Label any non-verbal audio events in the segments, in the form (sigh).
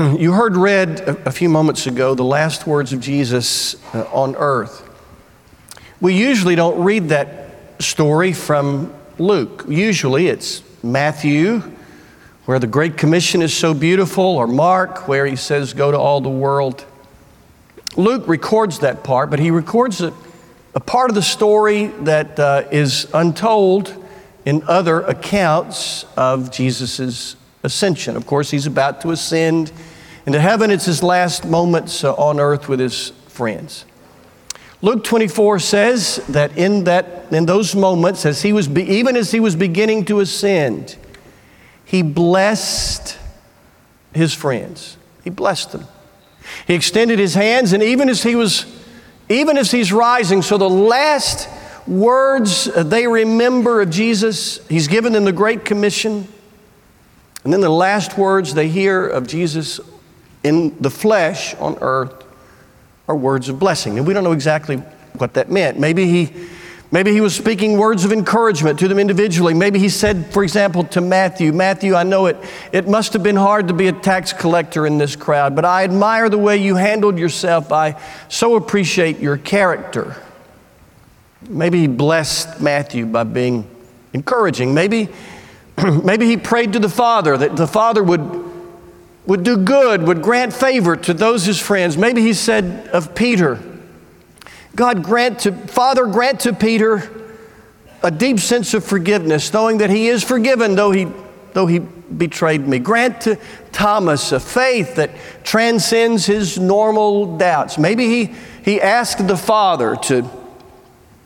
(clears throat) you heard read a, few moments ago the last words of Jesus uh, on earth. We usually don't read that story from Luke. Usually it's Matthew, where the Great Commission is so beautiful, or Mark, where he says, Go to all the world. Luke records that part, but he records a, a part of the story that uh, is untold in other accounts of Jesus' ascension. Of course, he's about to ascend into heaven. It's his last moments uh, on earth with his friends. Luke 24 says that in, that in those moments, as he was be, even as he was beginning to ascend, he blessed his friends. He blessed them. He extended his hands, and even as he was, even as he's rising, so the last words they remember of Jesus, he's given them the Great Commission. And then the last words they hear of Jesus in the flesh on earth are words of blessing. And we don't know exactly what that meant. Maybe he, maybe he was speaking words of encouragement to them individually. Maybe he said, for example, to Matthew, Matthew, I know it, it must have been hard to be a tax collector in this crowd, but I admire the way you handled yourself. I so appreciate your character. Maybe he blessed Matthew by being encouraging. Maybe, (clears throat) maybe he prayed to the Father that the Father would would do good, would grant favor to those his friends. Maybe he said of Peter, God grant to, Father, grant to Peter a deep sense of forgiveness, knowing that he is forgiven though he, though he betrayed me. Grant to Thomas a faith that transcends his normal doubts. Maybe he, he asked the Father to,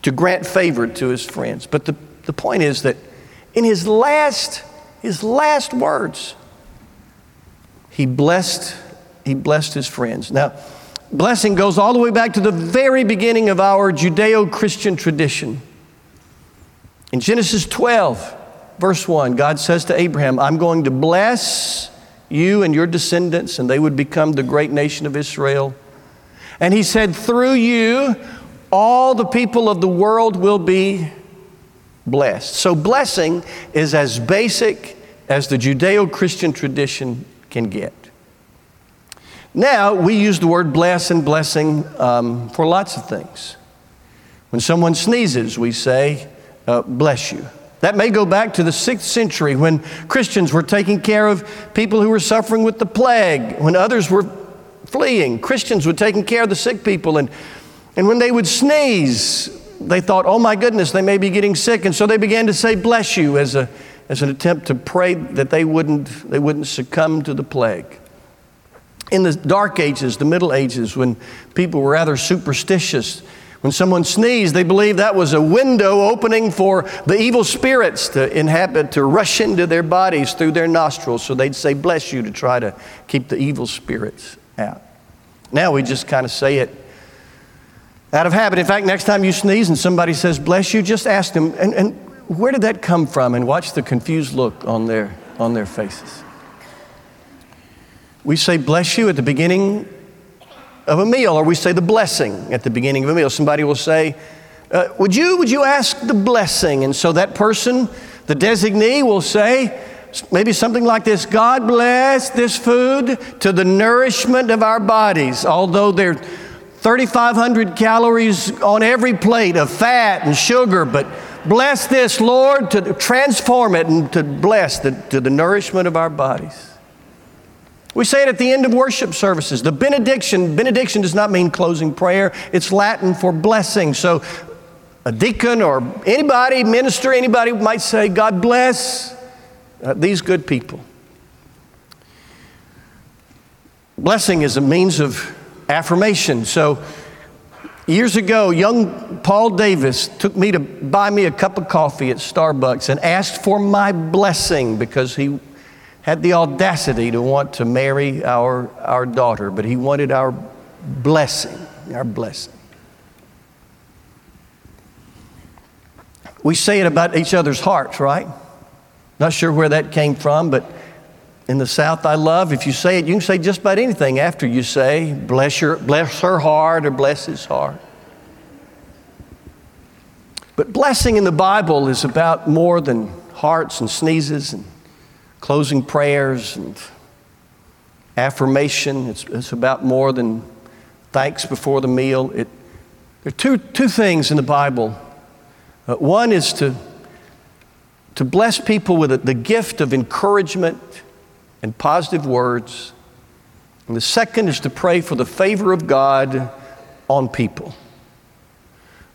to grant favor to his friends. But the, the point is that in his last, his last words, he blessed, he blessed his friends. Now, blessing goes all the way back to the very beginning of our Judeo Christian tradition. In Genesis 12, verse 1, God says to Abraham, I'm going to bless you and your descendants, and they would become the great nation of Israel. And he said, Through you, all the people of the world will be blessed. So, blessing is as basic as the Judeo Christian tradition can get. Now, we use the word bless and blessing um, for lots of things. When someone sneezes, we say, uh, bless you. That may go back to the sixth century when Christians were taking care of people who were suffering with the plague, when others were fleeing. Christians were taking care of the sick people, and, and when they would sneeze, they thought, oh my goodness, they may be getting sick. And so they began to say, bless you, as a, as an attempt to pray that they wouldn't, they wouldn't succumb to the plague. In the Dark Ages, the Middle Ages, when people were rather superstitious, when someone sneezed, they believed that was a window opening for the evil spirits to inhabit, to rush into their bodies through their nostrils. So they'd say, Bless you, to try to keep the evil spirits out. Now we just kind of say it out of habit. In fact, next time you sneeze and somebody says, Bless you, just ask them, and, and where did that come from? And watch the confused look on their, on their faces. We say bless you at the beginning of a meal, or we say the blessing at the beginning of a meal. Somebody will say, uh, would, you, would you ask the blessing? And so that person, the designee, will say, maybe something like this God bless this food to the nourishment of our bodies, although they're 3,500 calories on every plate of fat and sugar, but Bless this, Lord, to transform it and to bless the, to the nourishment of our bodies. We say it at the end of worship services. The benediction, benediction does not mean closing prayer, it's Latin for blessing. So a deacon or anybody, minister, anybody might say, God bless uh, these good people. Blessing is a means of affirmation. So Years ago, young Paul Davis took me to buy me a cup of coffee at Starbucks and asked for my blessing because he had the audacity to want to marry our, our daughter, but he wanted our blessing, our blessing. We say it about each other's hearts, right? Not sure where that came from, but in the South I love, if you say it, you can say just about anything after you say, bless, your, bless her heart or bless his heart. But blessing in the Bible is about more than hearts and sneezes and closing prayers and affirmation. It's, it's about more than thanks before the meal. It, there are two, two things in the Bible. Uh, one is to, to bless people with a, the gift of encouragement and positive words. And the second is to pray for the favor of God on people.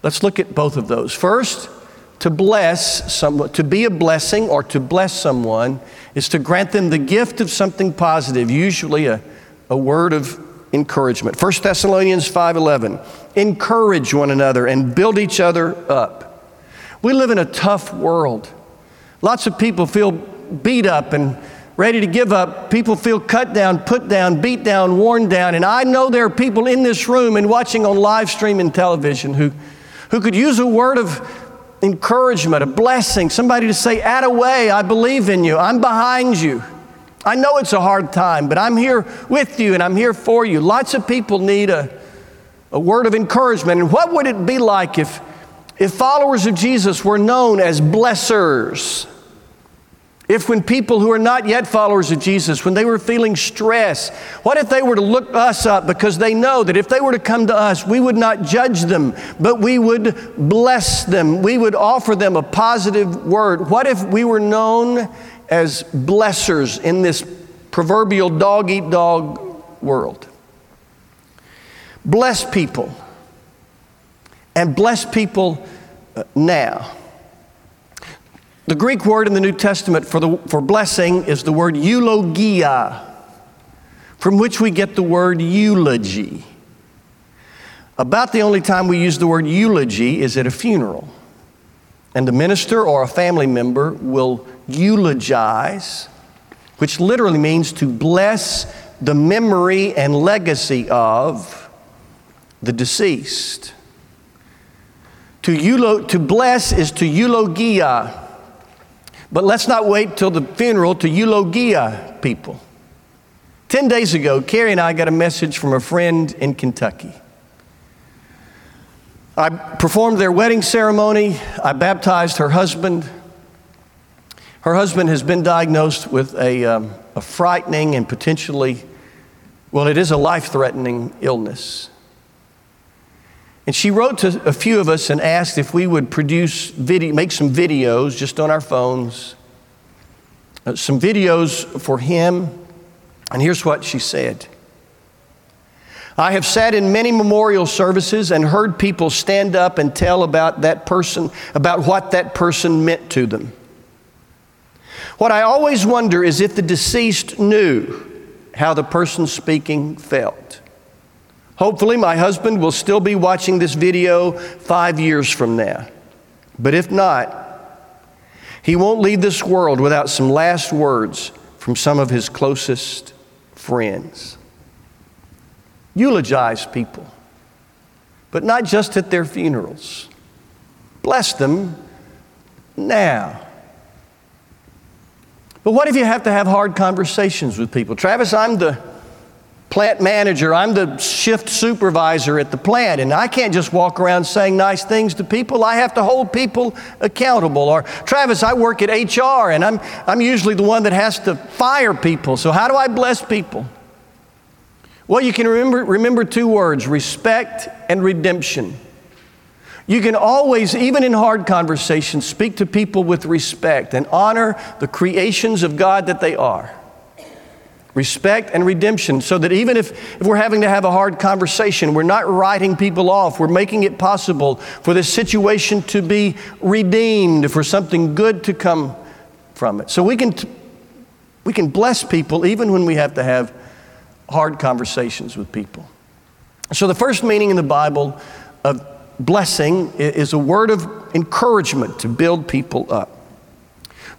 Let's look at both of those. First, to bless someone, to be a blessing or to bless someone is to grant them the gift of something positive, usually a, a word of encouragement. 1 Thessalonians 5:11. Encourage one another and build each other up. We live in a tough world. Lots of people feel beat up and ready to give up. People feel cut down, put down, beat down, worn down. And I know there are people in this room and watching on live stream and television who, who could use a word of encouragement, a blessing, somebody to say, Add away, I believe in you, I'm behind you. I know it's a hard time, but I'm here with you and I'm here for you. Lots of people need a, a word of encouragement. And what would it be like if, if followers of Jesus were known as blessers? If, when people who are not yet followers of Jesus, when they were feeling stress, what if they were to look us up because they know that if they were to come to us, we would not judge them, but we would bless them. We would offer them a positive word. What if we were known as blessers in this proverbial dog eat dog world? Bless people and bless people now. The Greek word in the New Testament for, the, for blessing is the word eulogia, from which we get the word eulogy. About the only time we use the word eulogy is at a funeral. And the minister or a family member will eulogize, which literally means to bless the memory and legacy of the deceased. To, eulo, to bless is to eulogia. But let's not wait till the funeral to eulogia people. Ten days ago, Carrie and I got a message from a friend in Kentucky. I performed their wedding ceremony. I baptized her husband. Her husband has been diagnosed with a, um, a frightening and potentially, well, it is a life threatening illness. And she wrote to a few of us and asked if we would produce video, make some videos just on our phones, uh, some videos for him. And here's what she said. I have sat in many memorial services and heard people stand up and tell about that person, about what that person meant to them. What I always wonder is if the deceased knew how the person speaking felt. Hopefully, my husband will still be watching this video five years from now. But if not, he won't leave this world without some last words from some of his closest friends. Eulogize people, but not just at their funerals. Bless them now. But what if you have to have hard conversations with people? Travis, I'm the plant manager, I'm the shift supervisor at the plant, and I can't just walk around saying nice things to people. I have to hold people accountable. Or, Travis, I work at HR, and I'm, I'm usually the one that has to fire people. So, how do I bless people? Well, you can remember, remember two words respect and redemption. You can always, even in hard conversations, speak to people with respect and honor the creations of God that they are respect and redemption so that even if, if we're having to have a hard conversation we're not writing people off. We're making it possible for this situation to be redeemed for something good to come from it. So we can we can bless people even when we have to have hard conversations with people. So the first meaning in the bible of blessing is a word of encouragement to build people up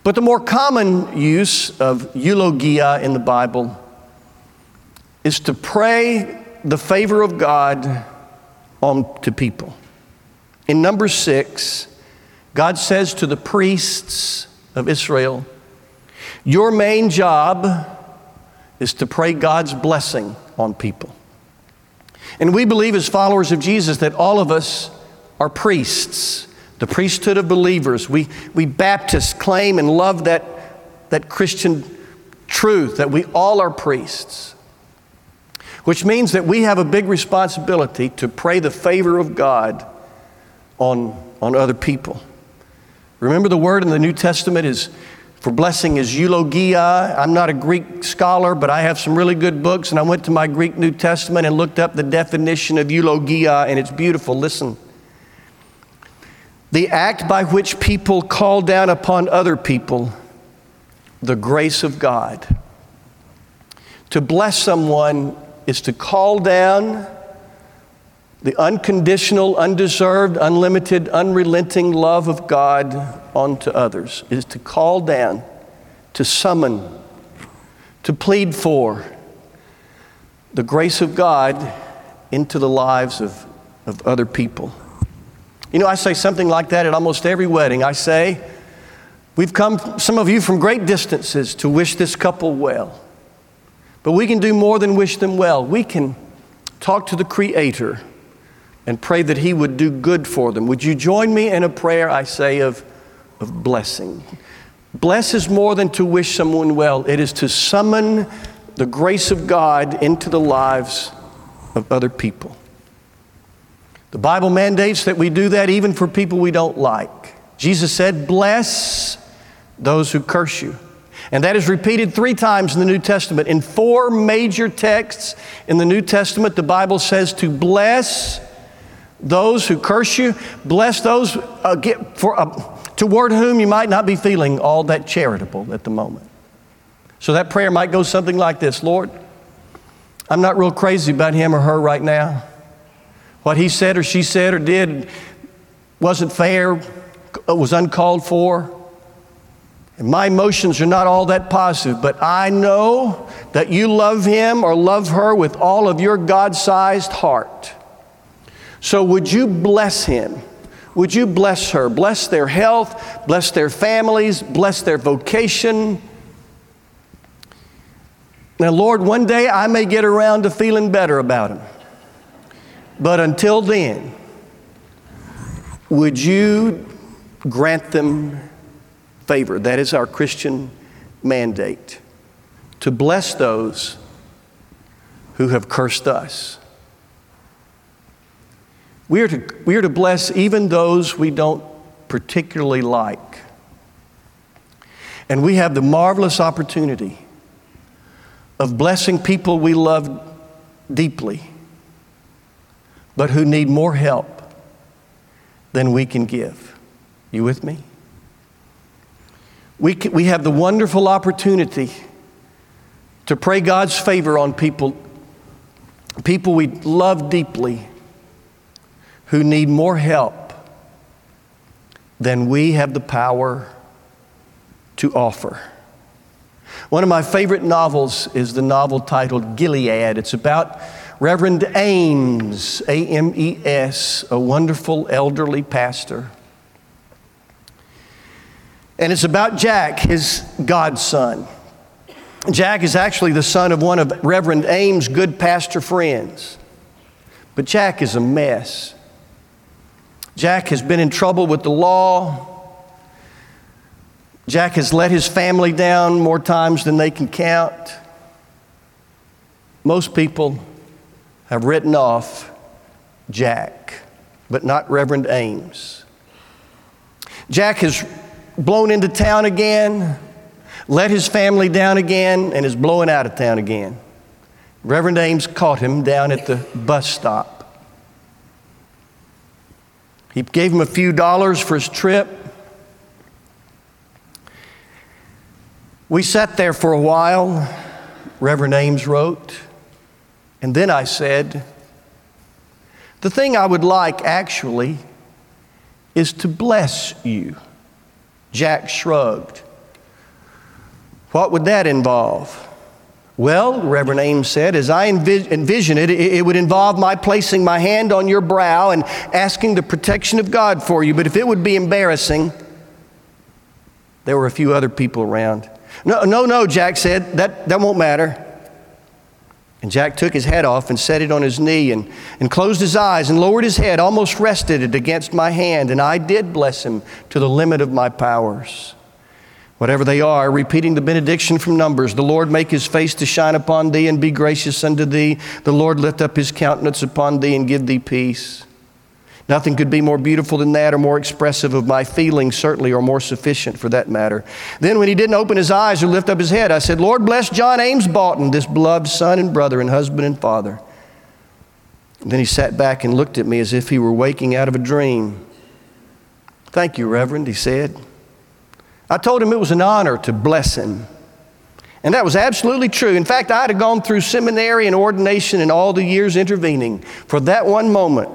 but the more common use of eulogia in the Bible is to pray the favor of God on to people. In number six, God says to the priests of Israel, Your main job is to pray God's blessing on people. And we believe, as followers of Jesus, that all of us are priests the priesthood of believers. We, we Baptists claim and love that, that Christian truth that we all are priests. which means that we have a big responsibility to pray the favor of God on, on other people. Remember, the word in the New Testament is for blessing is eulogia. I'm not a Greek scholar, but I have some really good books, and I went to my Greek New Testament and looked up the definition of eulogia, and it's beautiful. Listen. The act by which people call down upon other people the grace of God. To bless someone is to call down the unconditional, undeserved, unlimited, unrelenting love of God onto others. It is to call down, to summon, to plead for the grace of God into the lives of, of other people. You know, I say something like that at almost every wedding. I say, We've come, some of you, from great distances to wish this couple well. But we can do more than wish them well. We can talk to the Creator and pray that He would do good for them. Would you join me in a prayer, I say, of, of blessing? Bless is more than to wish someone well, it is to summon the grace of God into the lives of other people. The Bible mandates that we do that even for people we don't like. Jesus said, Bless those who curse you. And that is repeated three times in the New Testament. In four major texts in the New Testament, the Bible says to bless those who curse you, bless those uh, get, for, uh, toward whom you might not be feeling all that charitable at the moment. So that prayer might go something like this Lord, I'm not real crazy about him or her right now. What he said or she said or did wasn't fair, uh, was uncalled for. And my emotions are not all that positive, but I know that you love him or love her with all of your God sized heart. So would you bless him? Would you bless her? Bless their health, bless their families, bless their vocation. Now, Lord, one day I may get around to feeling better about him. But until then, would you grant them favor. That is our Christian mandate to bless those who have cursed us. We are to, we are to bless even those we don't particularly like. And we have the marvelous opportunity of blessing people we love deeply, but who need more help than we can give. You with me? we, we have the wonderful opportunity to pray God's favor on people, people we love deeply, who need more help than we have the power to offer. One of my favorite novels is the novel titled Gilead. It's about Reverend Ames, A M E S, a wonderful elderly pastor and it's about Jack, his godson. Jack is actually the son of one of Reverend Ames' good pastor friends. But Jack is a mess. Jack has been in trouble with the law. Jack has let his family down more times than they can count. Most people have written off Jack, but not Reverend Ames. Jack has blown into town again, let his family down again, and is blowing out of town again. Reverend Ames caught him down at the bus stop. He gave him a few dollars for his trip. We sat there for a while, Reverend Ames wrote, and then I said, The thing I would like actually is to bless you. Jack shrugged. What would that involve? Well, Reverend Ames said, as I envision it, it would involve my placing my hand on your brow and asking the protection of God for you. But if it would be embarrassing, there were a few other people around. No, no, no, Jack said, that, that won't matter. And Jack took his head off and set it on his knee and, and closed his eyes and lowered his head, almost rested it against my hand. And I did bless him to the limit of my powers. whatever they are, repeating the benediction from Numbers The Lord make his face to shine upon thee and be gracious unto thee. The Lord lift up his countenance upon thee and give thee peace. Nothing could be more beautiful than that, or more expressive of my feelings, certainly, or more sufficient for that matter. Then, when he didn't open his eyes or lift up his head, I said, Lord, bless John Ames Boughton, this beloved son and brother and husband and father. And then he sat back and looked at me as if he were waking out of a dream. Thank you, Reverend, he said. I told him it was an honor to bless him. And that was absolutely true. In fact, I'd have gone through seminary and ordination and all the years intervening for that one moment.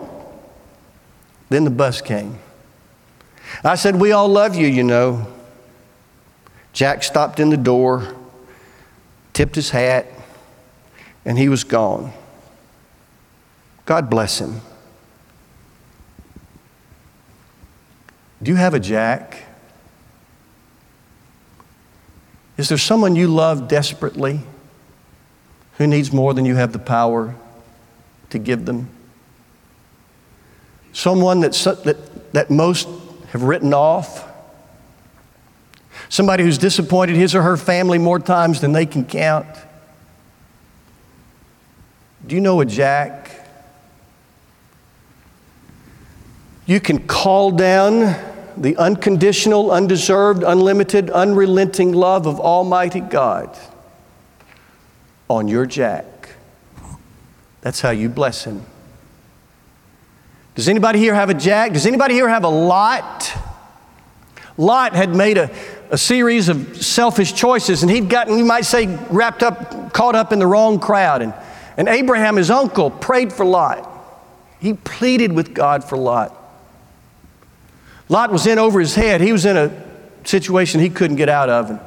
Then the bus came. I said, We all love you, you know. Jack stopped in the door, tipped his hat, and he was gone. God bless him. Do you have a Jack? Is there someone you love desperately who needs more than you have the power to give them? Someone that, that, that most have written off? Somebody who's disappointed his or her family more times than they can count? Do you know a Jack? You can call down the unconditional, undeserved, unlimited, unrelenting love of Almighty God on your Jack. That's how you bless him. Does anybody here have a Jack? Does anybody here have a Lot? Lot had made a, a series of selfish choices, and he'd gotten, you might say, wrapped up, caught up in the wrong crowd. And, and Abraham, his uncle, prayed for Lot. He pleaded with God for Lot. Lot was in over his head. He was in a situation he couldn't get out of.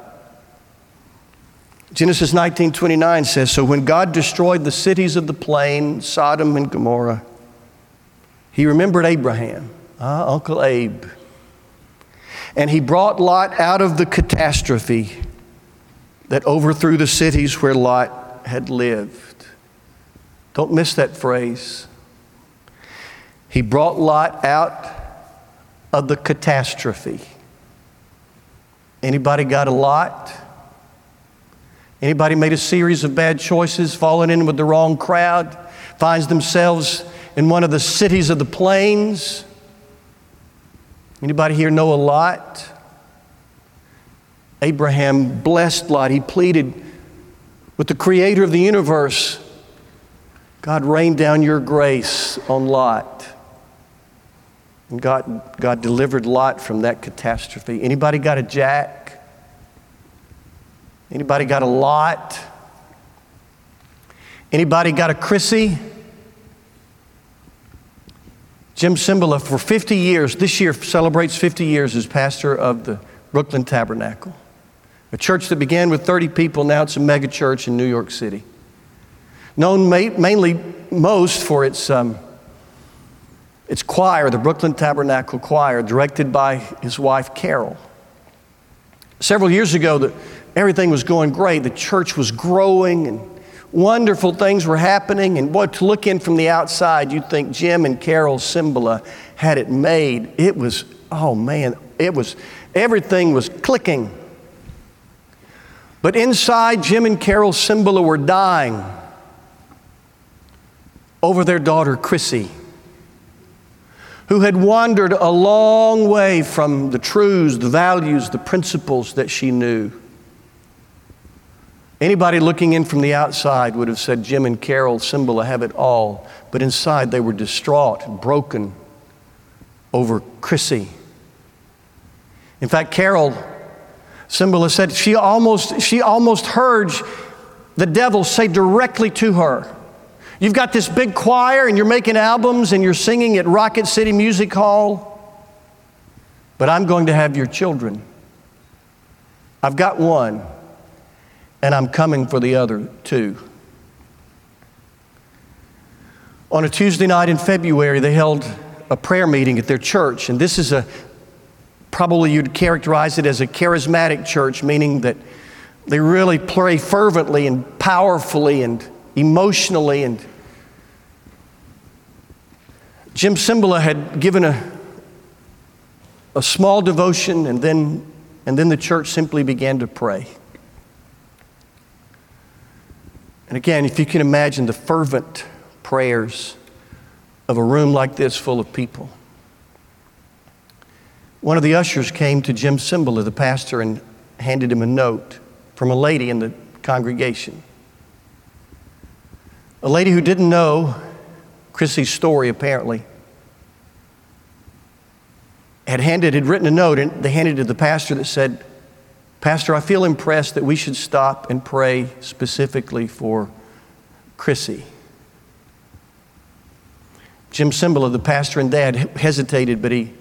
Genesis 19:29 says, "So when God destroyed the cities of the plain, Sodom and Gomorrah, he remembered Abraham, uh, Uncle Abe, and he brought Lot out of the catastrophe that overthrew the cities where Lot had lived." Don't miss that phrase. He brought Lot out of the catastrophe. Anybody got a lot? Anybody made a series of bad choices, fallen in with the wrong crowd, finds themselves in one of the cities of the plains? Anybody here know a lot? Abraham blessed Lot. He pleaded with the creator of the universe God, rain down your grace on Lot. And God, God delivered Lot from that catastrophe. Anybody got a jack? Anybody got a lot? Anybody got a Chrissy? Jim Cymbala, for 50 years, this year celebrates 50 years as pastor of the Brooklyn Tabernacle, a church that began with 30 people, now it's a mega church in New York City. Known ma- mainly most for its um, its choir, the Brooklyn Tabernacle Choir, directed by his wife Carol. Several years ago, the, everything was going great. The church was growing and wonderful things were happening. And boy, to look in from the outside, you'd think Jim and Carol Cymbala had it made. It was, oh man, it was, everything was clicking. But inside, Jim and Carol Cymbala were dying over their daughter, Chrissy who had wandered a long way from the truths, the values, the principles that she knew. Anybody looking in from the outside would have said Jim and Carol Cymbala have it all, but inside they were distraught, broken over Chrissy. In fact, Carol Cymbala said she almost, she almost heard the devil say directly to her, You've got this big choir and you're making albums and you're singing at Radio City Music Hall, but I'm going to have your children. I've got one, and I'm coming for the other two. On a Tuesday night in February, they held a prayer meeting at their church, and this is a probably you'd characterize it as a charismatic church, meaning that they really pray fervently and powerfully and emotionally and Jim Cymbala had given a, a small devotion and then And then the church simply began to pray. And again, if you can imagine the fervent prayers of a room like this full of people. One of the ushers came to Jim Cymbala, the pastor, and handed him a note from a lady in the congregation. A lady who didn't know Chrissy's story, apparently, had handed, had written a note, and they handed it to the pastor that said, Pastor, I feel impressed that we should stop and pray specifically for Chrissy. Jim Cymbala, the pastor and dad, hesitated, but he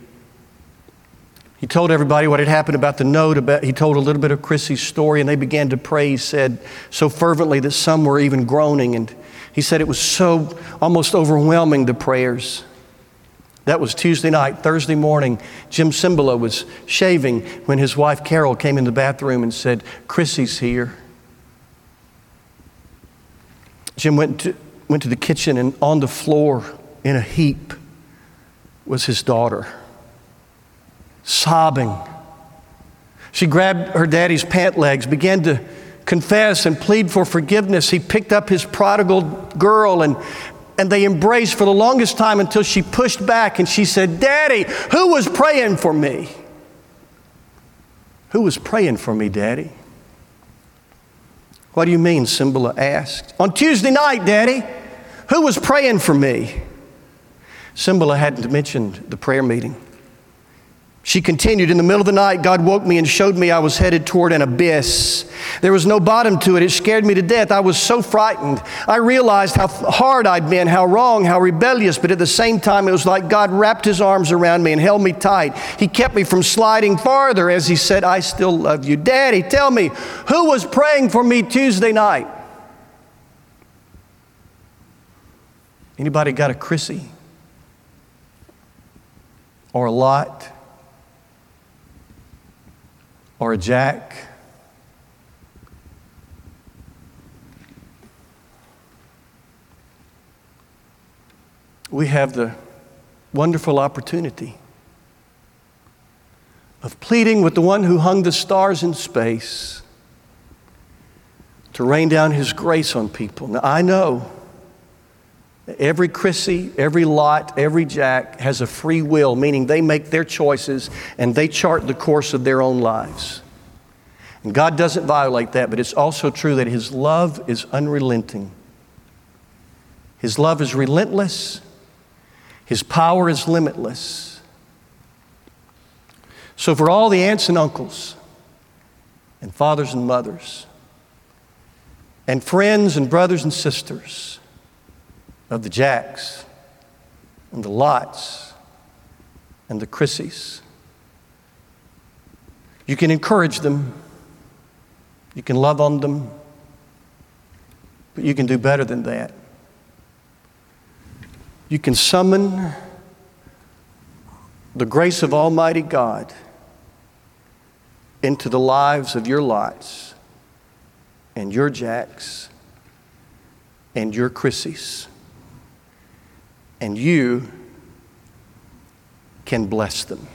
he told everybody what had happened about the note. About, he told a little bit of Chrissy's story, and they began to pray, he said, so fervently that some were even groaning. And he said it was so almost overwhelming, the prayers. That was Tuesday night. Thursday morning, Jim Cymbala was shaving when his wife Carol came in the bathroom and said, Chrissy's here. Jim went to, went to the kitchen, and on the floor in a heap was his daughter sobbing. She grabbed her daddy's pant legs, began to confess and plead for forgiveness. He picked up his prodigal girl and, and they embraced for the longest time until she pushed back and she said, Daddy, who was praying for me? Who was praying for me, Daddy? What do you mean? Cymbala asked. On Tuesday night, Daddy, who was praying for me? Cymbala hadn't mentioned the prayer meeting. She continued, In the middle of the night, God woke me and showed me I was headed toward an abyss. There was no bottom to it. It scared me to death. I was so frightened. I realized how hard I'd been, how wrong, how rebellious, but at the same time, it was like God wrapped his arms around me and held me tight. He kept me from sliding farther as he said, I still love you. Daddy, tell me, who was praying for me Tuesday night? Anybody got a Chrissy? Or a lot? Or a jack. We have the wonderful opportunity of pleading with the one who hung the stars in space to rain down his grace on people. Now, I know Every Chrissy, every Lot, every Jack has a free will, meaning they make their choices and they chart the course of their own lives. And God doesn't violate that, but it's also true that His love is unrelenting. His love is relentless, His power is limitless. So, for all the aunts and uncles, and fathers and mothers, and friends and brothers and sisters, of the Jacks and the Lots and the Chrissies. You can encourage them, you can love on them, but you can do better than that. You can summon the grace of Almighty God into the lives of your Lots and your Jacks and your Chrissies and you can bless them.